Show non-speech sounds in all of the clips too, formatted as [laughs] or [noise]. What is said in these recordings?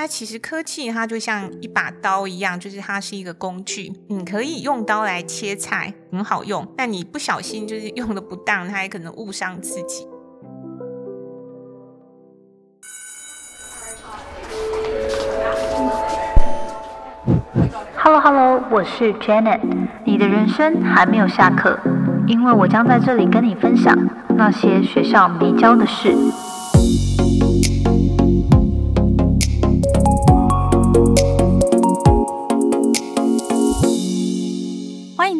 那其实科技它就像一把刀一样，就是它是一个工具，你可以用刀来切菜，很好用。但你不小心就是 [laughs] 用的不当，它也可能误伤自己。Hello Hello，我是 Janet。你的人生还没有下课，因为我将在这里跟你分享那些学校没教的事。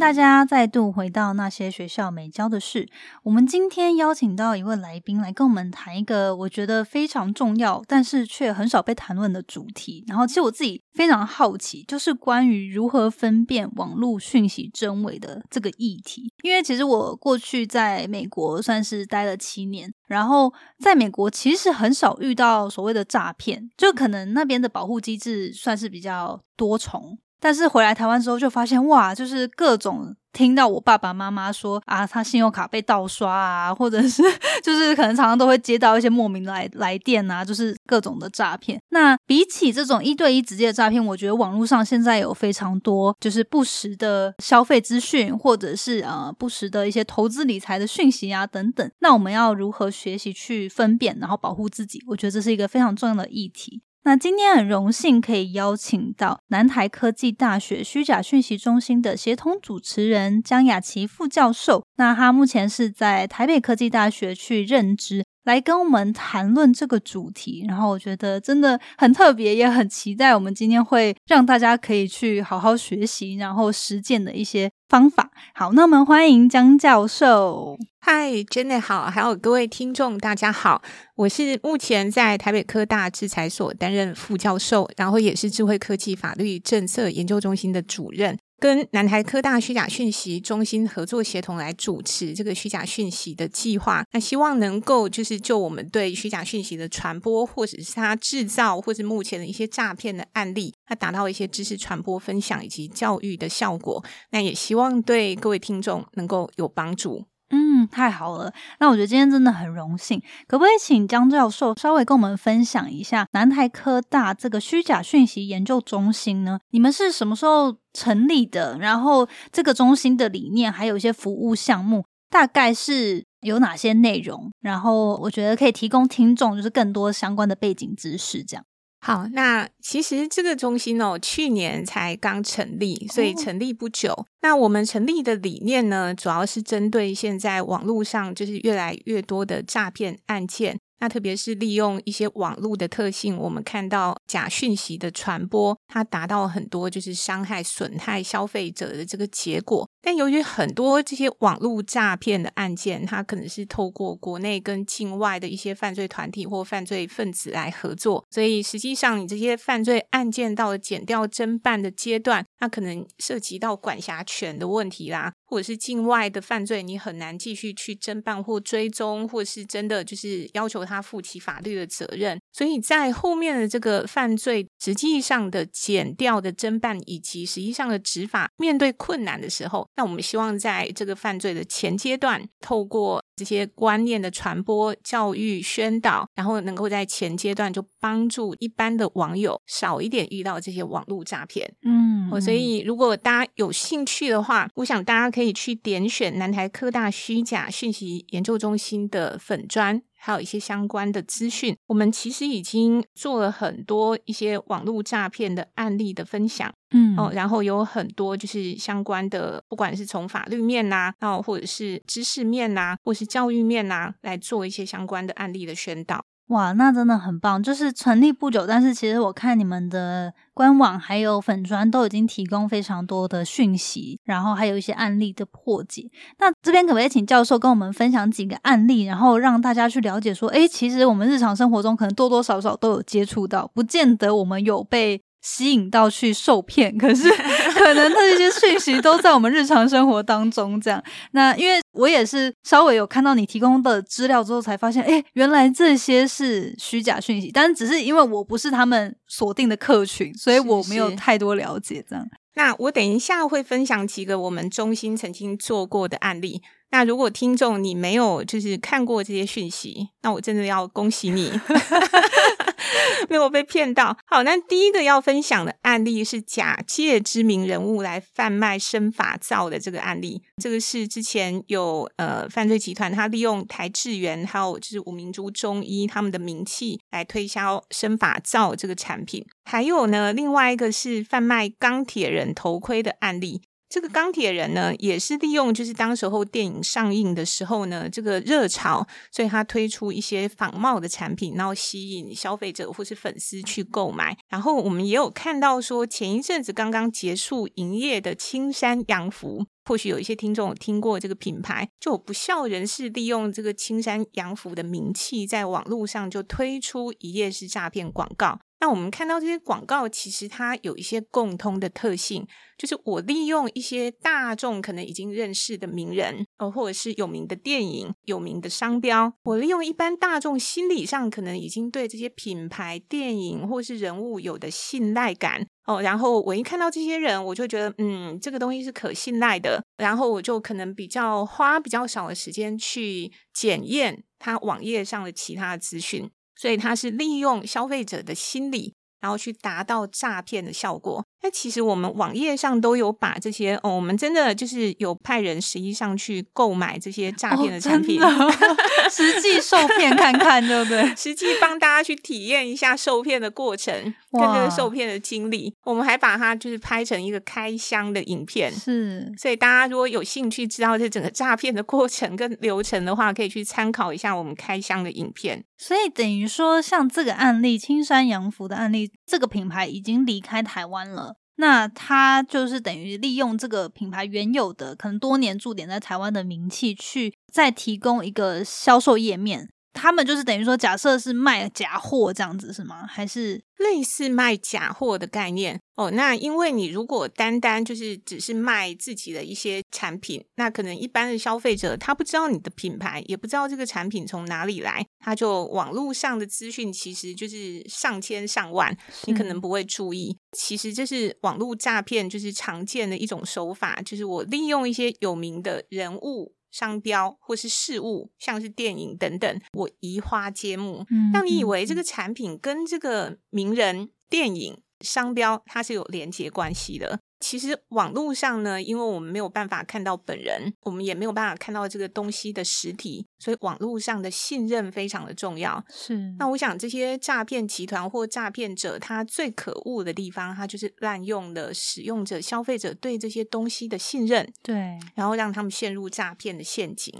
大家再度回到那些学校没教的事。我们今天邀请到一位来宾来跟我们谈一个我觉得非常重要，但是却很少被谈论的主题。然后，其实我自己非常好奇，就是关于如何分辨网络讯息真伪的这个议题。因为其实我过去在美国算是待了七年，然后在美国其实很少遇到所谓的诈骗，就可能那边的保护机制算是比较多重。但是回来台湾之后，就发现哇，就是各种听到我爸爸妈妈说啊，他信用卡被盗刷啊，或者是就是可能常常都会接到一些莫名来来电啊，就是各种的诈骗。那比起这种一对一直接的诈骗，我觉得网络上现在有非常多就是不实的消费资讯，或者是呃不实的一些投资理财的讯息啊等等。那我们要如何学习去分辨，然后保护自己？我觉得这是一个非常重要的议题。那今天很荣幸可以邀请到南台科技大学虚假讯息中心的协同主持人江雅琪副教授。那他目前是在台北科技大学去任职，来跟我们谈论这个主题。然后我觉得真的很特别，也很期待我们今天会让大家可以去好好学习，然后实践的一些方法。好，那我们欢迎江教授。嗨，Jenny 好，还有各位听众，大家好，我是目前在台北科大制裁所担任副教授，然后也是智慧科技法律政策研究中心的主任。跟南台科大虚假讯息中心合作协同来主持这个虚假讯息的计划，那希望能够就是就我们对虚假讯息的传播，或者是它制造，或是目前的一些诈骗的案例，它达到一些知识传播分享以及教育的效果。那也希望对各位听众能够有帮助。嗯，太好了。那我觉得今天真的很荣幸，可不可以请江教授稍微跟我们分享一下南台科大这个虚假讯息研究中心呢？你们是什么时候成立的？然后这个中心的理念，还有一些服务项目，大概是有哪些内容？然后我觉得可以提供听众就是更多相关的背景知识，这样。好，那其实这个中心哦，去年才刚成立，所以成立不久。那我们成立的理念呢，主要是针对现在网络上就是越来越多的诈骗案件。那特别是利用一些网络的特性，我们看到假讯息的传播，它达到很多就是伤害、损害消费者的这个结果。但由于很多这些网络诈骗的案件，它可能是透过国内跟境外的一些犯罪团体或犯罪分子来合作，所以实际上你这些犯罪案件到了减调侦办的阶段，那可能涉及到管辖权的问题啦。或者是境外的犯罪，你很难继续去侦办或追踪，或是真的就是要求他负起法律的责任。所以在后面的这个犯罪实际上的减调的侦办以及实际上的执法面对困难的时候，那我们希望在这个犯罪的前阶段，透过这些观念的传播、教育宣导，然后能够在前阶段就帮助一般的网友少一点遇到这些网络诈骗。嗯，所以如果大家有兴趣的话，我想大家可以去点选南台科大虚假讯息研究中心的粉砖。还有一些相关的资讯，我们其实已经做了很多一些网络诈骗的案例的分享，嗯哦，然后有很多就是相关的，不管是从法律面呐，然或者是知识面呐，或是教育面呐，来做一些相关的案例的宣导。哇，那真的很棒！就是成立不久，但是其实我看你们的官网还有粉砖都已经提供非常多的讯息，然后还有一些案例的破解。那这边可不可以请教授跟我们分享几个案例，然后让大家去了解说，哎，其实我们日常生活中可能多多少少都有接触到，不见得我们有被。吸引到去受骗，[laughs] 可是可能这些讯息都在我们日常生活当中。这样，那因为我也是稍微有看到你提供的资料之后，才发现，哎，原来这些是虚假讯息。但只是因为我不是他们锁定的客群，所以我没有太多了解。这样，那我等一下会分享几个我们中心曾经做过的案例。那如果听众你没有就是看过这些讯息，那我真的要恭喜你。[laughs] [laughs] 没有被骗到。好，那第一个要分享的案例是假借知名人物来贩卖生法皂的这个案例。这个是之前有呃犯罪集团，他利用台智源还有就是五明珠中医他们的名气来推销生法皂这个产品。还有呢，另外一个是贩卖钢铁人头盔的案例。这个钢铁人呢，也是利用就是当时候电影上映的时候呢，这个热潮，所以他推出一些仿冒的产品，然后吸引消费者或是粉丝去购买。然后我们也有看到说，前一阵子刚刚结束营业的青山洋服，或许有一些听众有听过这个品牌，就有不孝人士利用这个青山洋服的名气，在网络上就推出一页式诈骗广告。那我们看到这些广告，其实它有一些共通的特性，就是我利用一些大众可能已经认识的名人，哦，或者是有名的电影、有名的商标，我利用一般大众心理上可能已经对这些品牌、电影或是人物有的信赖感，哦，然后我一看到这些人，我就觉得，嗯，这个东西是可信赖的，然后我就可能比较花比较少的时间去检验他网页上的其他的资讯。所以它是利用消费者的心理，然后去达到诈骗的效果。那其实我们网页上都有把这些哦，我们真的就是有派人实际上去购买这些诈骗的产品，[laughs] 实际受骗看看，对不对？[laughs] 实际帮大家去体验一下受骗的过程跟这个受骗的经历。我们还把它就是拍成一个开箱的影片，是。所以大家如果有兴趣知道这整个诈骗的过程跟流程的话，可以去参考一下我们开箱的影片。所以等于说，像这个案例，青山洋服的案例，这个品牌已经离开台湾了。那他就是等于利用这个品牌原有的可能多年驻点在台湾的名气，去再提供一个销售页面。他们就是等于说，假设是卖假货这样子是吗？还是类似卖假货的概念？哦，那因为你如果单单就是只是卖自己的一些产品，那可能一般的消费者他不知道你的品牌，也不知道这个产品从哪里来，他就网络上的资讯其实就是上千上万，你可能不会注意。其实这是网络诈骗就是常见的一种手法，就是我利用一些有名的人物。商标或是事物，像是电影等等，我移花接木，让你以为这个。产品跟这个名人、电影、商标它是有连接关系的。其实网络上呢，因为我们没有办法看到本人，我们也没有办法看到这个东西的实体，所以网络上的信任非常的重要。是，那我想这些诈骗集团或诈骗者，他最可恶的地方，他就是滥用了使用者、消费者对这些东西的信任，对，然后让他们陷入诈骗的陷阱。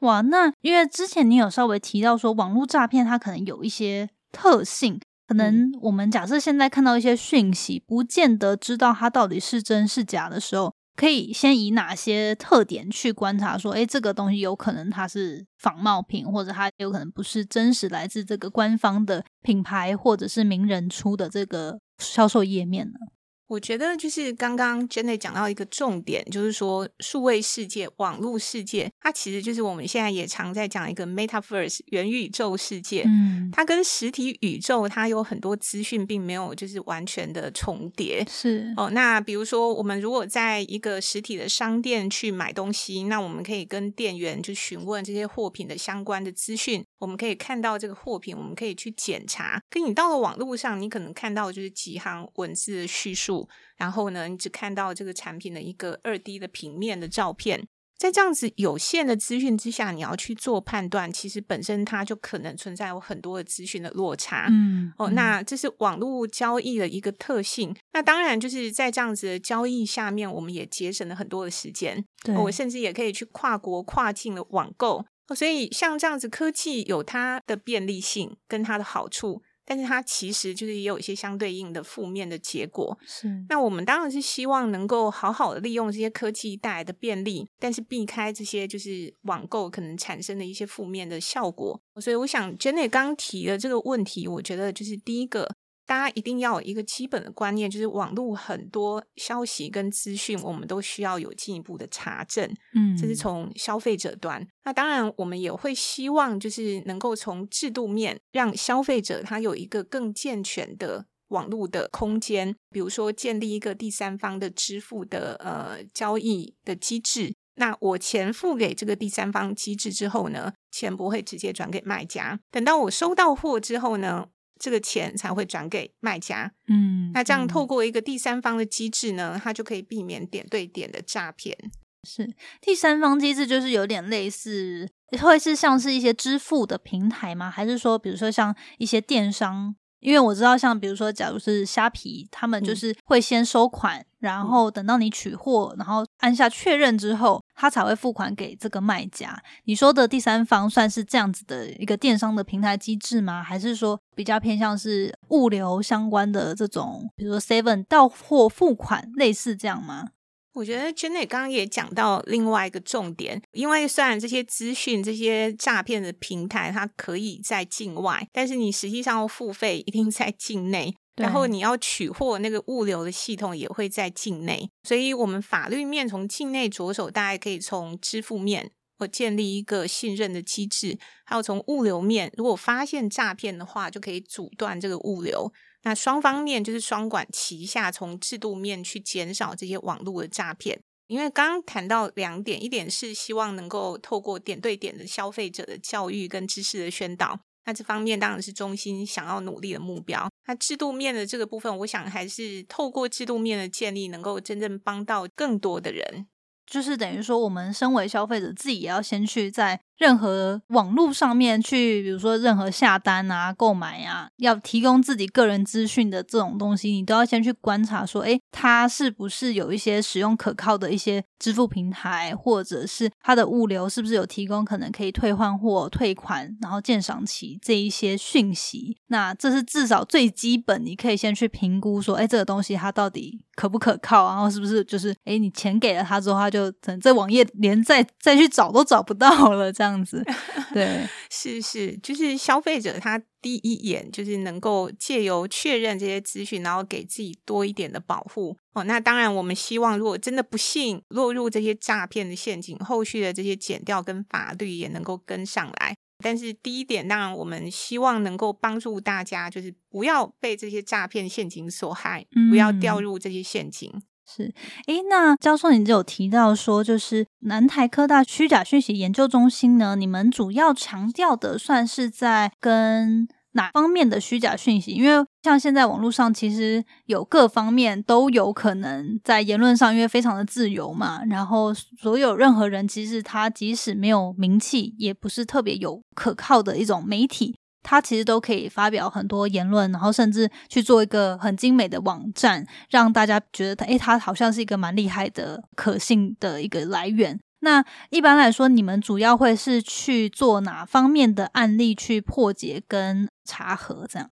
哇，那因为之前你有稍微提到说，网络诈骗它可能有一些特性。可能我们假设现在看到一些讯息，不见得知道它到底是真是假的时候，可以先以哪些特点去观察，说，诶，这个东西有可能它是仿冒品，或者它有可能不是真实来自这个官方的品牌或者是名人出的这个销售页面呢？我觉得就是刚刚 Jenny 讲到一个重点，就是说数位世界、网络世界，它其实就是我们现在也常在讲一个 Metaverse 元宇宙世界。嗯，它跟实体宇宙它有很多资讯，并没有就是完全的重叠。是哦，那比如说我们如果在一个实体的商店去买东西，那我们可以跟店员就询问这些货品的相关的资讯，我们可以看到这个货品，我们可以去检查。可你到了网络上，你可能看到就是几行文字的叙述。然后呢，你只看到这个产品的一个二 D 的平面的照片，在这样子有限的资讯之下，你要去做判断，其实本身它就可能存在有很多的资讯的落差。嗯，哦，那这是网络交易的一个特性。那当然就是在这样子的交易下面，我们也节省了很多的时间。我甚至也可以去跨国跨境的网购。所以像这样子，科技有它的便利性跟它的好处。但是它其实就是也有一些相对应的负面的结果。是，那我们当然是希望能够好好的利用这些科技带来的便利，但是避开这些就是网购可能产生的一些负面的效果。所以我想 Jenny 刚提的这个问题，我觉得就是第一个。大家一定要有一个基本的观念，就是网络很多消息跟资讯，我们都需要有进一步的查证。嗯，这是从消费者端。那当然，我们也会希望，就是能够从制度面，让消费者他有一个更健全的网络的空间。比如说，建立一个第三方的支付的呃交易的机制。那我钱付给这个第三方机制之后呢，钱不会直接转给卖家。等到我收到货之后呢？这个钱才会转给卖家。嗯，那这样透嗯过一个第三方的机制呢，它就可以避免点对点的诈骗。是第三方机制，就是有点类似，会是像是一些支付的平台吗？还是说，比如说像一些电商？因为我知道，像比如说，假如是虾皮，他们就嗯是会先收款，然后等到你取货，然后按下确认之后，他才会付款给这个卖家。你说的第三方算是这样子的一个电商的平台机制吗？还是说比较偏向是物流相关的这种，比如说 Seven 到货付款类似这样吗？我觉得 Jenny 刚刚也讲到另外一个重点，因为虽然这些资讯、这些诈骗的平台它可以在境外，但是你实际上要付费一定在境内，对然后你要取货那个物流的系统也会在境内，所以我们法律面从境内着手，大概可以从支付面。或建立一个信任的机制，还有从物流面，如果发现诈骗的话，就可以阻断这个物流。那双方面就是双管齐下，从制度面去减少这些网络的诈骗。因为刚刚谈到两点，一点是希望能够透过点对点的消费者的教育跟知识的宣导，那这方面当然是中心想要努力的目标。那制度面的这个部分，我想还是透过制度面的建立，能够真正帮到更多的人。就是等于说，我们身为消费者，自己也要先去在任何网络上面去，比如说任何下单啊、购买啊，要提供自己个人资讯的这种东西，你都要先去观察说，诶，它是不是有一些使用可靠的一些支付平台，或者是它的物流是不是有提供可能可以退换货、退款，然后鉴赏期这一些讯息。那这是至少最基本，你可以先去评估说，诶，这个东西它到底可不可靠，然后是不是就是，诶，你钱给了他之后，他就可能这网页连再再去找都找不到了，这样子。[laughs] 对，是是，就是消费者他第一眼就是能够借由确认这些资讯，然后给自己多一点的保护哦。那当然，我们希望如果真的不幸落入这些诈骗的陷阱，后续的这些减掉跟法律也能够跟上来。但是第一点，当然我们希望能够帮助大家，就是不要被这些诈骗陷阱所害，不要掉嗯入这些陷阱。是，诶，那教授，你就有提到说，就是南台科大虚假讯息研究中心呢，你们主要强调的算是在跟哪方面的虚假讯息？因为像现在网络上其实有各方面都有可能在言论上，因为非常的自由嘛，然后所有任何人其实他即使没有名气，也不是特别有可靠的一种媒体。他其实都可以发表很多言论，然后甚至去做一个很精美的网站，让大家觉得他，诶，他好像是一个蛮厉害的、可信的一个来源。那一般来说，你们主要会是去做哪方面的案例去破解跟查核？这样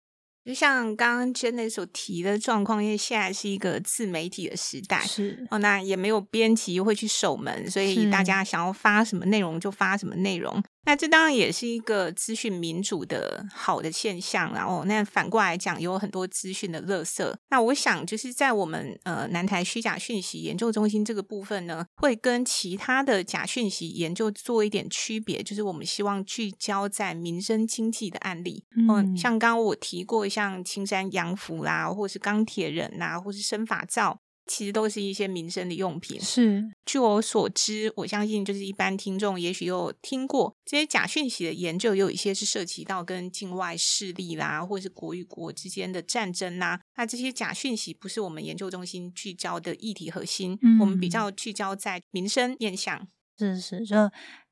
就像刚刚 Jenny 所提的状况，因为现在是一个自媒体的时代，是哦，那也没有编辑会去守门，所以大家想要发什么内容就发什么内容。那这当然也是一个资讯民主的好的现象，然后那反过来讲，有很多资讯的垃圾。那我想就是在我们呃南台虚假讯息研究中心这个部分呢，会跟其他的假讯息研究做一点区别，就是我们希望聚焦在民生经济的案例。哦嗯像刚刚我提过，像青山洋服啦，或是钢铁人啦，或是生发皂。其实都是一些民生的用品。是据我所知，我相信就是一般听众也许有听过这些假讯息的研究，有一些是涉及到跟境外势力啦，或者是国与国之间的战争啦。那这些假讯息不是我们研究中心聚焦的议题核心，我们比嗯较聚焦在民生面向。是是，就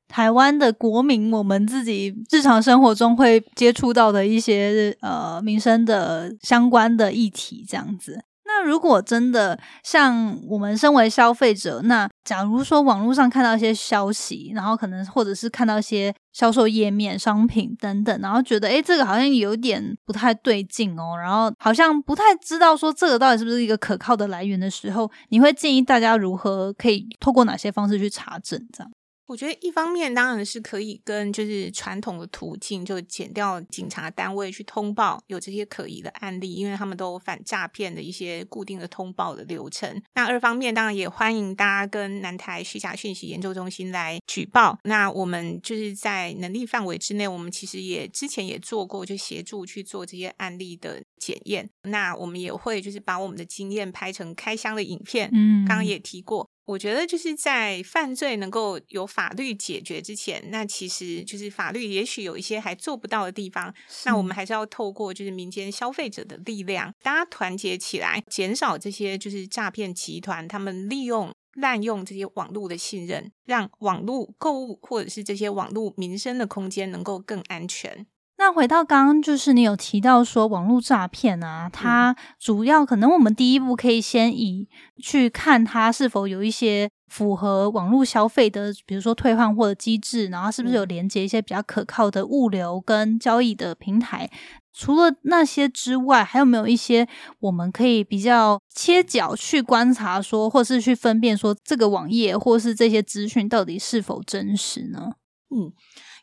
台湾的国民，我们自己日常生活中会接触到的一些呃民生的相关的议题，这样子。那如果真的像我们身为消费者，那假如说网络上看到一些消息，然后可能或者是看到一些销售页面、商品等等，然后觉得诶这个好像有点不太对劲哦，然后好像不太知道说这个到底是不是一个可靠的来源的时候，你会建议大家如何可以透过哪些方式去查证？这样我觉得一方面当然是可以跟就是传统的途径，就减掉警察单位去通报有这些可疑的案例，因为他们都有反诈骗的一些固定的通报的流程。那二方面当然也欢迎大家跟南台虚假讯息研究中心来举报。那我们就是在能力范围之内，我们其实也之前也做过，就协助去做这些案例的检验。那我们也会就是把我们的经验拍成开箱的影片，嗯刚刚也提过，我觉得就是在犯罪能够有法律解决之前，那其实就是法律也许有一些还做不到的地方，那我们还是要透过就是民间消费者的力量，大家团结起来，减少这些就是诈骗集团他们利用滥用这些网络的信任，让网络购物或者是这些网络民生的空间能够更安全。那回到刚刚，就是你有提到说网络诈骗啊，它主要可能我们第一步可以先以去看它是否有一些符合网络消费的，比如说退换货的机制，然后是不是有连接一些比较可靠的物流跟交易的平台。除了那些之外，还有没有一些我们可以比较切角去观察说，或是去分辨说这个网页或是这些资讯到底是否真实呢？嗯。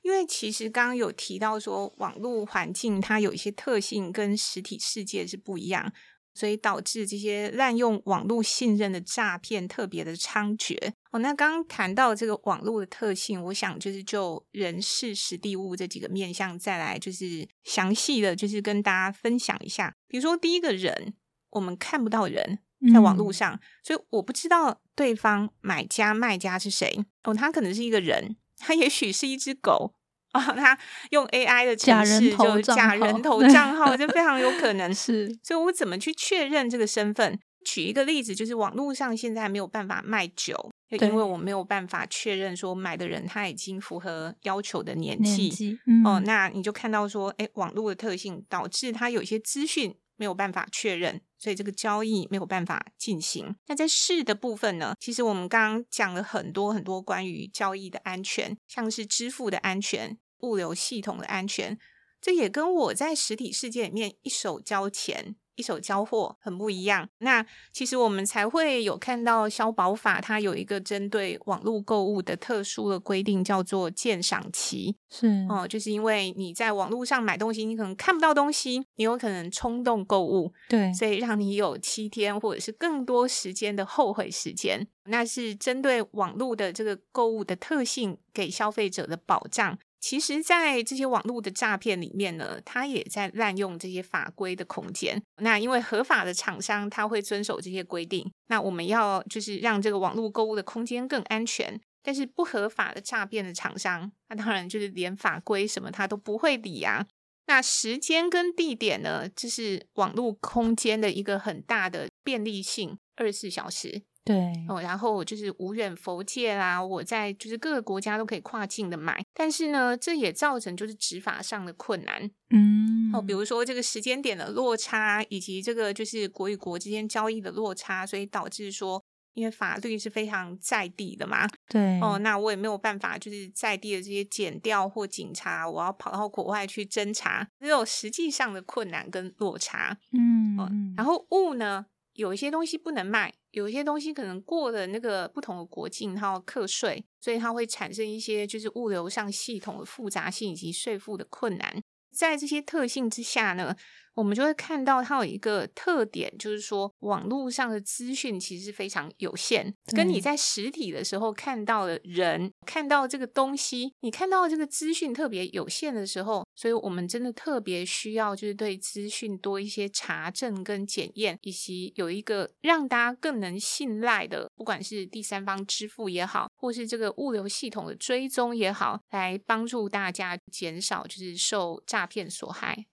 因为其实刚刚有提到说，网络环境它有一些特性跟实体世界是不一样，所以导致这些滥用网络信任的诈骗特别的猖獗。哦，那刚刚谈到这个网络的特性，我想就是就人事、实地物这几个面向再来就是详细的就是跟大家分享一下。比如说第一个人，我们看不到人在网络上，所以我不知道对方买家卖家是谁。哦，他可能是一个人，他也许是一只狗。啊，他用 AI 的假人就假人头账号，这非常有可 [laughs] 能是。所以我怎么去确认这个身份？举一个例子，就是网络上现在没有办法卖酒，因为我没有办法确认说买的人他已经符合要求的年纪。哦，那你就看到说，哎，网络的特性导致他有一些资讯没有办法确认，所以这个交易没有办法进行。那在市的部分呢？其实我们刚刚讲了很多很多关于交易的安全，像是支付的安全。物流系统的安全，这也跟我在实体世界里面一手交钱、一手交货很不一样。那其实我们才会有看到消保法，它有一个针对网络购物的特殊的规定，叫做鉴赏期。是哦，就是因为你在网络上买东西，你可能看不到东西，你有可能冲动购物，对，所以让你有七天或者是更多时间的后悔时间。那是针对网络的这个购物的特性，给消费者的保障。其实，在这些网络的诈骗里面呢，他也在滥用这些法规的空间。那因为合法的厂商他会遵守这些规定，那我们要就是让这个网络购物的空间更安全。但是不合法的诈骗的厂商，那当然就是连法规什么他都不会理啊。那时间跟地点呢，这是网络空间的一个很大的便利性，二十四小时。对哦，然后就是无远佛界啦，我在就是各个国家都可以跨境的买，但是呢，这也造成就是执法上的困难。嗯，哦，比如说这个时间点的落差，以及这个就是国与国之间交易的落差，所以导致说，因为法律是非常在地的嘛，对哦，那我也没有办法就是在地的这些检调或警察，我要跑到国外去侦查，只有实际上的困难跟落差。嗯，然后物呢？有一些东西不能卖，有些东西可能过了那个不同的国境，它要课税，所以它会产生一些就是物流上系统的复杂性以及税负的困难。在这些特性之下呢？我们就会看到它有一个特点，就是说网络上的资讯其实非常有限，跟你在实体的时候看到的人、看到这个东西，你看到这个资讯特别有限的时候，所以我们真的特别需要就是对资讯多一些查证跟检验，以及有一个让大家更能信赖的，不管是第三方支付也好，或是这个物流系统的追踪也好，来帮助大家减少就是受诈骗所害。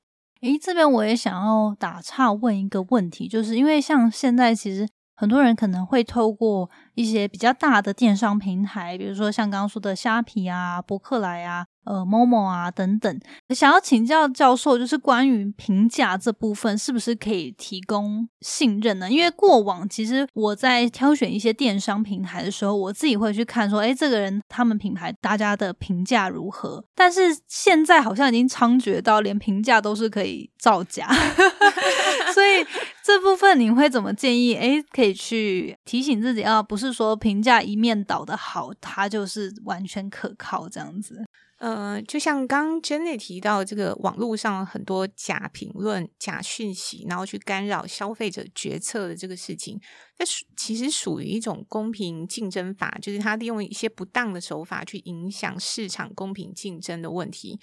诶，这边我也想要打岔问一个问题，就是因为像现在其实很多人可能会透过一些比较大的电商平台，比如说像刚刚说的虾皮啊、博客来啊。呃，某某啊，等等，想要请教教授，就是关于评价这部分，是不是可以提供信任呢？因为过往其实我在挑选一些电商平台的时候，我自己会去看说，哎，这个人他们品牌大家的评价如何？但是现在好像已经猖獗到连评价都是可以造假，[laughs] 所以这部分你会怎么建议？哎，可以去提醒自己，啊，不是说评价一面倒的好，它就是完全可靠这样子。呃，就像刚 Jenny 提到，这个网络上很多假评论、假讯息，然后去干扰消费者决策的这个事情，这属其实属于一种公平竞争法，就是他利用一些不当的手法去影响市场公平竞争的问题。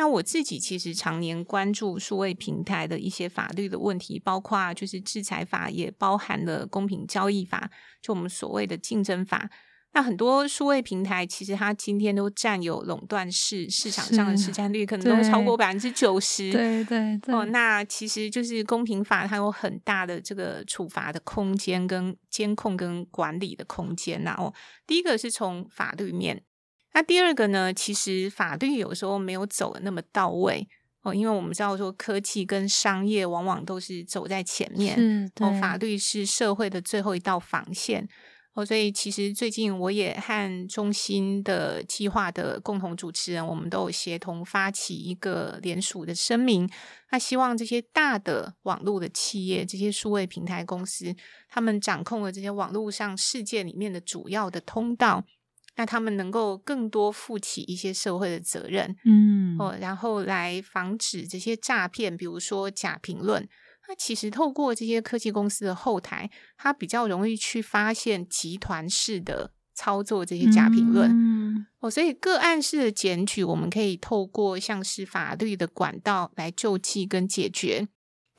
那我自己其实常年关注数位平台的一些法律的问题，包括就是制裁法，也包含了公平交易法，就我们所谓的竞争法。那很多数位平台其实它今天都占有垄断市市场上的市占率，可能都超过百分之九十。对对对。哦，那其实就是公平法，它有很大的这个处罚的空间、跟监控跟管理的空间。然后，第一个是从法律面。那第二个呢？其实法律有时候没有走的那么到位哦，因为我们知道说科技跟商业往往都是走在前面，哦，法律是社会的最后一道防线哦，所以其实最近我也和中心的计划的共同主持人，我们都有协同发起一个联署的声明，那希望这些大的网络的企业，这些数位平台公司，他们掌控了这些网络上世界里面的主要的通道。那他们能够更多负起一些社会的责任，嗯，哦，然后来防止这些诈骗，比如说假评论。那其实透过这些科技公司的后台，它比较容易去发现集团式的操作这些假评论。哦，所以个案式的检举，我们可以透过像是法律的管道来救济跟解决。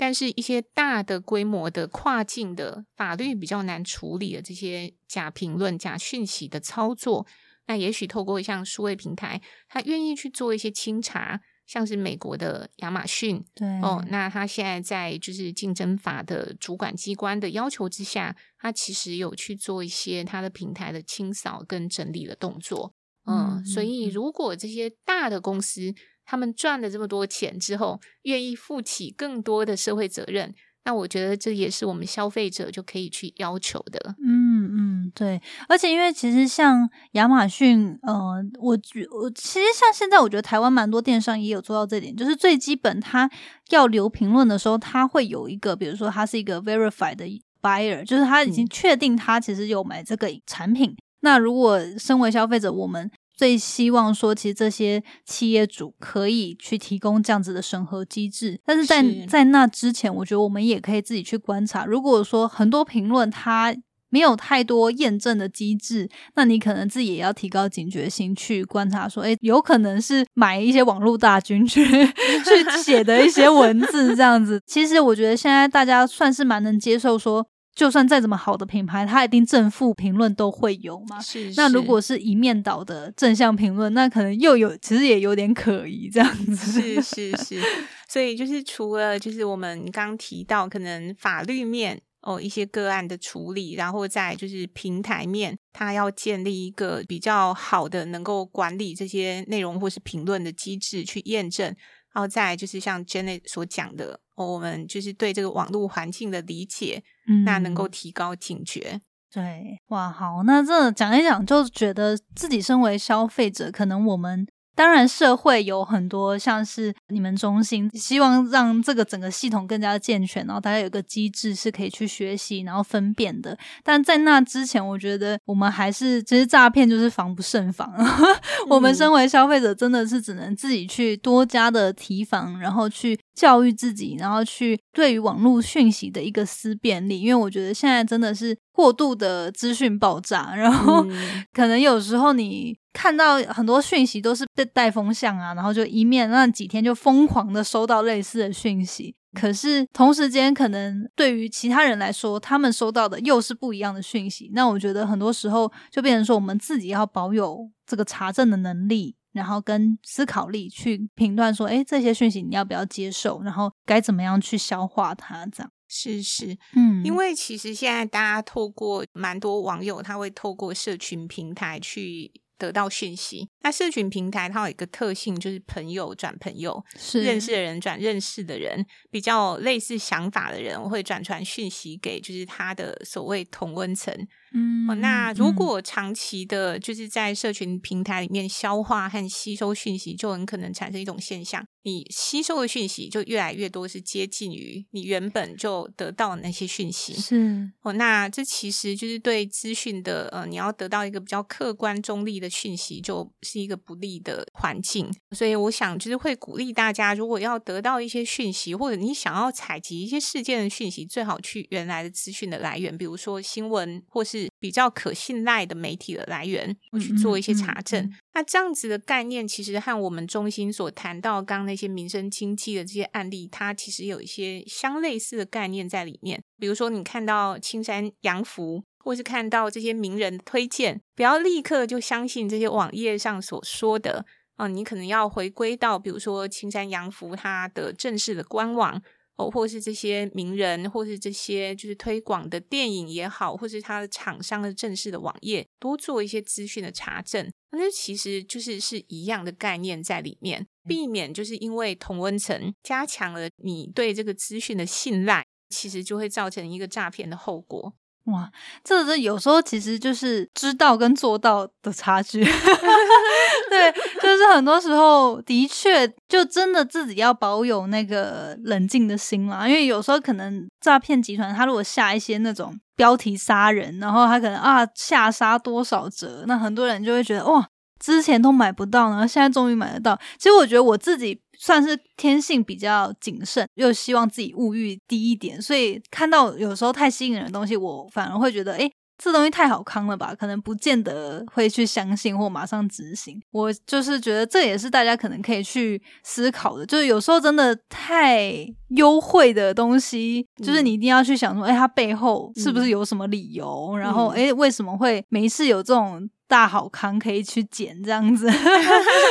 但是，一些大的规模的跨境的法律比较难处理的这些假评论、假讯息的操作，那也许透过像数位平台，他愿意去做一些清查，像是美国的亚马逊，对。哦，那他现在在就是竞争法的主管机关的要求之下，他其实有去做一些他的平台的清扫跟整理的动作，嗯，所以如果这些大的公司，他们赚了这么多钱之后，愿意负起更多的社会责任，那我觉得这也是我们消费者就可以去要求的。嗯嗯，对。而且因为其实像亚马逊，呃，我觉我其实像现在，我觉得台湾蛮多电商也有做到这点，就是最基本，他要留评论的时候，他会有一个，比如说他是一个 verified 的 buyer，就是他已经确定他其实有买这个产品。那如果身为消费者，我们最希望说，其实这些企业主可以去提供这样子的审核机制，但是在在那之前，我觉得我们也可以自己去观察。如果说很多评论它没有太多验证的机制，那你可能自己也要提高警觉心去观察，说，诶，有可能是买一些网络大军去 [laughs] 去写的一些文字这样子。其实我觉得现在大家算是蛮能接受说。就算再怎么好的品牌，它一定正负评论都会有嘛？是。那如果是一面倒的正向评论，那可能又有，其实也有点可疑这样子。是是是。所以就是除了就是我们刚提到可能法律面哦一些个案的处理，然后在就是平台面，它要建立一个比较好的能够管理这些内容或是评论的机制去验证。然后再就是像 Jenny 所讲的，我们就是对这个网络环境的理解，那能够提高警觉。对，哇，好，那这讲一讲，就觉得自己身为消费者，可能我们。当然，社会有很多像是你们中心希望让这个整个系统更加健全，然后大家有个机制是可以去学习，然后分辨的。但在那之前，我觉得我们还是其实诈骗就是防不胜防。[laughs] 我们身为消费者，真的是只能自己去多加的提防，然后去教育自己，然后去对于网络讯息的一个思辨力。因为我觉得现在真的是过度的资讯爆炸，然后可能有时候你。看到很多讯息都是被带风向啊，然后就一面那几天就疯狂的收到类似的讯息，可是同时间可能对于其他人来说，他们收到的又是不一样的讯息。那我觉得很多时候就变成说，我们自己要保有这个查证的能力，然后跟思考力去评断说，哎，这些讯息你要不要接受，然后该怎么样去消化它，这样是是，嗯，因为其实现在大家透过蛮多网友，他会透过社群平台去。得到讯息，那社群平台它有一个特性，就是朋友转朋友，是认识的人转认识的人，比较类似想法的人会转传讯息给，就是他的所谓同温层。嗯，那如果长期的，就是在社群平台里面消化和吸收讯息，就很可能产生一种现象：你吸收的讯息就越来越多，是接近于你原本就得到的那些讯息。是哦，那这其实就是对资讯的呃，你要得到一个比较客观中立的讯息，就是一个不利的环境。所以我想，就是会鼓励大家，如果要得到一些讯息，或者你想要采集一些事件的讯息，最好去原来的资讯的来源，比如说新闻或是。是比较可信赖的媒体的来源，我去做一些查证。那这样子的概念，其实和我们中心所谈到刚刚那些民生经济的这些案例，它其实有一些相类似的概念在里面。比如说，你看到青山洋服，或是看到这些名人推荐，不要立刻就相信这些网页上所说的。哦，你可能要回归到，比如说青山洋服它的正式的官网哦，或是这些名人，或是这些就是推广的电影也好，或是它的厂商的正式的网页，多做一些资讯的查证。那其实就是是一样的概念在里面，避免就是因为同温层加强了你对这个资讯的信赖，其实就会造成一个诈骗的后果。哇，这这有时候其实就是知道跟做到的差距。[laughs] 对，就是很多时候的确就真的自己要保有那个冷静的心啦，因为有时候可能诈骗集团他如果下一些那种标题杀人，然后他可能啊下杀多少折，那很多人就会觉得哇，之前都买不到呢，现在终于买得到。其实我觉得我自己。算是天性比较谨慎，又希望自己物欲低一点，所以看到有时候太吸引人的东西，我反而会觉得，哎，这东西太好康了吧？可能不见得会去相信或马上执行。我就是觉得这也是大家可能可以去思考的，就是有时候真的太优惠的东西，就是你一定要去想说，哎，它背后是不是有什么理由？然后，哎，为什么会没事有这种？大好康可以去捡这样子，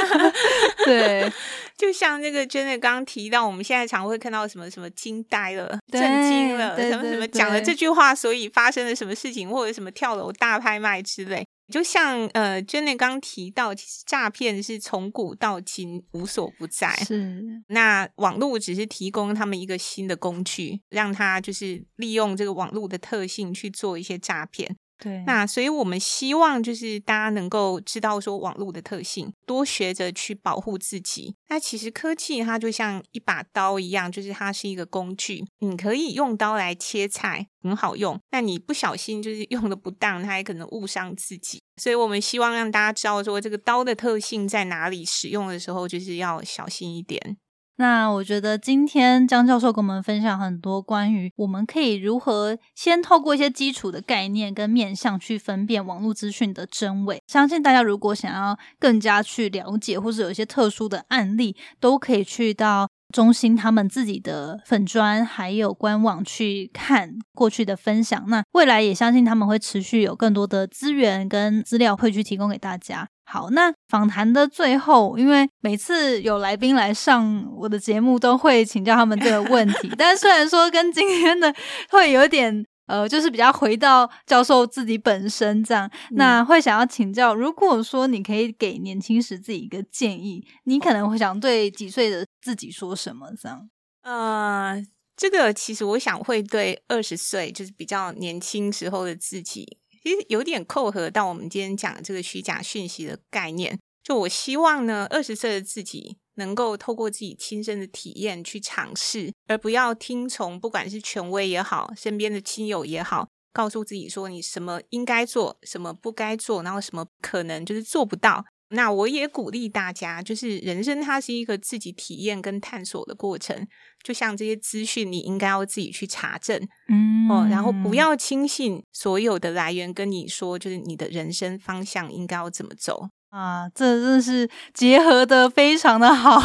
[laughs] 对，就像那个 Jenny 刚刚提到，我们现在常会看到什么什么惊呆了、震惊了，什么什么讲了这句话，所以发生了什么事情，或者什么跳楼大拍卖之类。就像呃，Jenny 刚提到，其实诈骗是从古到今无所不在，是。那网络只是提供他们一个新的工具，让他就是利用这个网络的特性去做一些诈骗。对，那所以我们希望就是大家能够知道说网络的特性，多学着去保护自己。那其实科技它就像一把刀一样，就是它是一个工具，你可以用刀来切菜，很好用。那你不小心就是用的不当，它还可能误伤自己。所以我们希望让大家知道说这个刀的特性在哪里，使用的时候就是要小心一点。那我觉得今天江教授跟我们分享很多关于我们可以如何先透过一些基础的概念跟面向去分辨网络资讯的真伪。相信大家如果想要更加去了解，或是有一些特殊的案例，都可以去到中心他们自己的粉砖还有官网去看过去的分享。那未来也相信他们会持续有更多的资源跟资料会去提供给大家。好，那访谈的最后，因为每次有来宾来上我的节目，都会请教他们这个问题。[laughs] 但虽然说跟今天的会有点呃，就是比较回到教授自己本身这样，那会想要请教，如果说你可以给年轻时自己一个建议，你可能会想对几岁的自己说什么？这样？呃，这个其实我想会对二十岁，就是比较年轻时候的自己。其实有点扣合到我们今天讲这个虚假讯息的概念。就我希望呢，二十岁的自己能够透过自己亲身的体验去尝试，而不要听从不管是权威也好，身边的亲友也好，告诉自己说你什么应该做，什么不该做，然后什么可能就是做不到。那我也鼓励大家，就是人生它是一个自己体验跟探索的过程。就像这些资讯，你应该要自己去查证，嗯，哦，然后不要轻信所有的来源跟你说，就是你的人生方向应该要怎么走啊。这真的是结合的非常的好，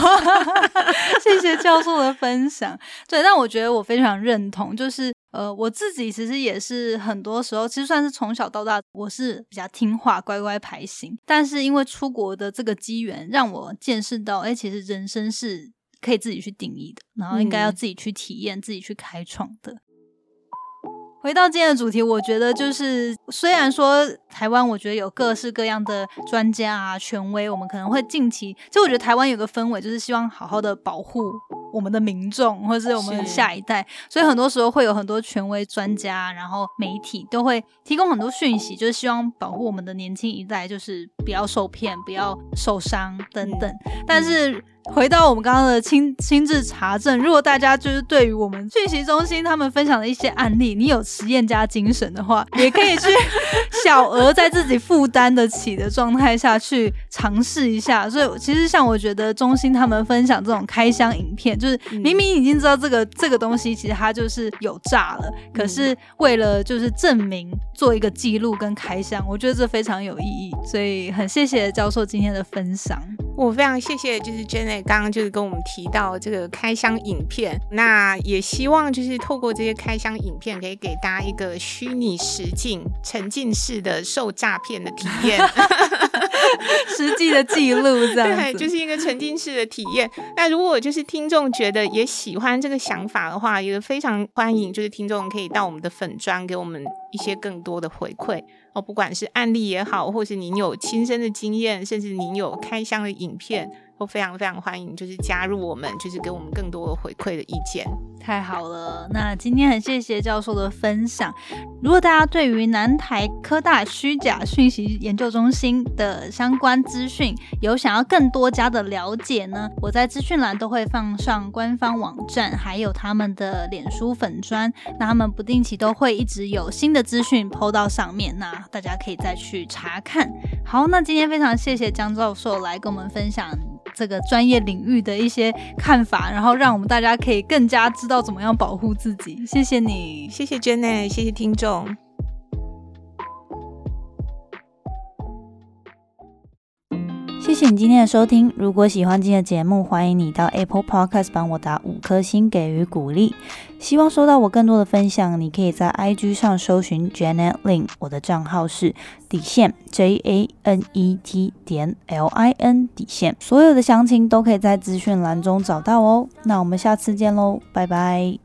[laughs] 谢谢教授的分享。对，但我觉得我非常认同，就是。呃，我自己其实也是很多时候，其实算是从小到大，我是比较听话、乖乖排行。但是因为出国的这个机缘，让我见识到，哎，其实人生是可以自己去定义的，然后应该要自己去体验、自己去开创的。回到今天的主题，我觉得就是虽然说台湾，我觉得有各式各样的专家啊、权威，我们可能会近期，就我觉得台湾有个氛围，就是希望好好的保护。我们的民众或者是我们下一代，所以很多时候会有很多权威专家，然后媒体都会提供很多讯息，就是希望保护我们的年轻一代，就是不要受骗、不要受伤等等。但是回到我们刚刚的亲亲自查证，如果大家就是对于我们讯息中心他们分享的一些案例，你有实验家精神的话，也可以去 [laughs] 小额而在自己负担得起的状态下去尝试一下。所以其实像我觉得中心他们分享这种开箱影片，就是明明已经知道这个这个东西其实它就是有炸了，可是为了就是证明做一个记录跟开箱，我觉得这非常有意义。所以很谢谢教授今天的分享。我非常谢谢，就是 Jenny 刚刚就是跟我们提到这个开箱影片，那也希望就是透过这些开箱影片，可以给大家一个虚拟实境沉浸式的受诈骗的体验，[laughs] 实际的记录 [laughs] 这样对，就是一个沉浸式的体验。那如果就是听众觉得也喜欢这个想法的话，也非常欢迎，就是听众可以到我们的粉砖给我们一些更多的回馈。哦，不管是案例也好，或是您有亲身的经验，甚至您有开箱的影片。都非常非常欢迎，就是加入我们，就是给我们更多的回馈的意见。太好了，那今天很谢谢教授的分享。如果大家对于南台科大虚假讯息研究中心的相关资讯有想要更多加的了解呢，我在资讯栏都会放上官方网站，还有他们的脸书粉砖。那他们不定期都会一直有新的资讯抛到上面，那大家可以再去查看。好，那今天非常谢谢江教授来跟我们分享。这个专业领域的一些看法，然后让我们大家可以更加知道怎么样保护自己。谢谢你，谢谢 Jenny，谢谢听众。谢谢你今天的收听。如果喜欢今天的节目，欢迎你到 Apple Podcast 帮我打五颗星给予鼓励。希望收到我更多的分享，你可以在 IG 上搜寻 Janet Lin，我的账号是底线 J A N E T 点 L I N 底线。所有的详情都可以在资讯栏中找到哦。那我们下次见喽，拜拜。